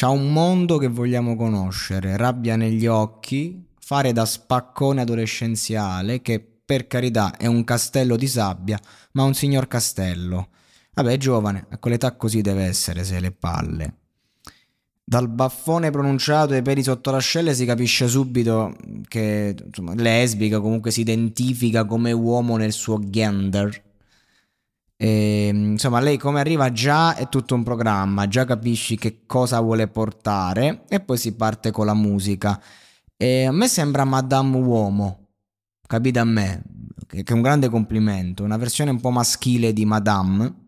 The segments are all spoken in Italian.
C'ha un mondo che vogliamo conoscere, rabbia negli occhi, fare da spaccone adolescenziale che per carità è un castello di sabbia, ma un signor castello. Vabbè, è giovane, a quell'età così deve essere, se le palle. Dal baffone pronunciato e i peli sotto l'ascelle si capisce subito che insomma, lesbica, comunque si identifica come uomo nel suo gender. E, ehm, insomma, lei come arriva già è tutto un programma, già capisci che cosa vuole portare e poi si parte con la musica. E a me sembra Madame Uomo, capite a me, che è un grande complimento, una versione un po' maschile di Madame.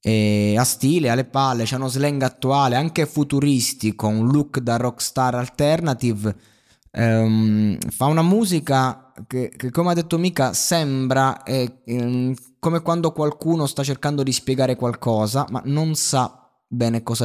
E a stile, alle palle, c'è uno slang attuale, anche futuristico, un look da rockstar alternative. Um, fa una musica che, che, come ha detto Mika, sembra eh, come quando qualcuno sta cercando di spiegare qualcosa, ma non sa bene cosa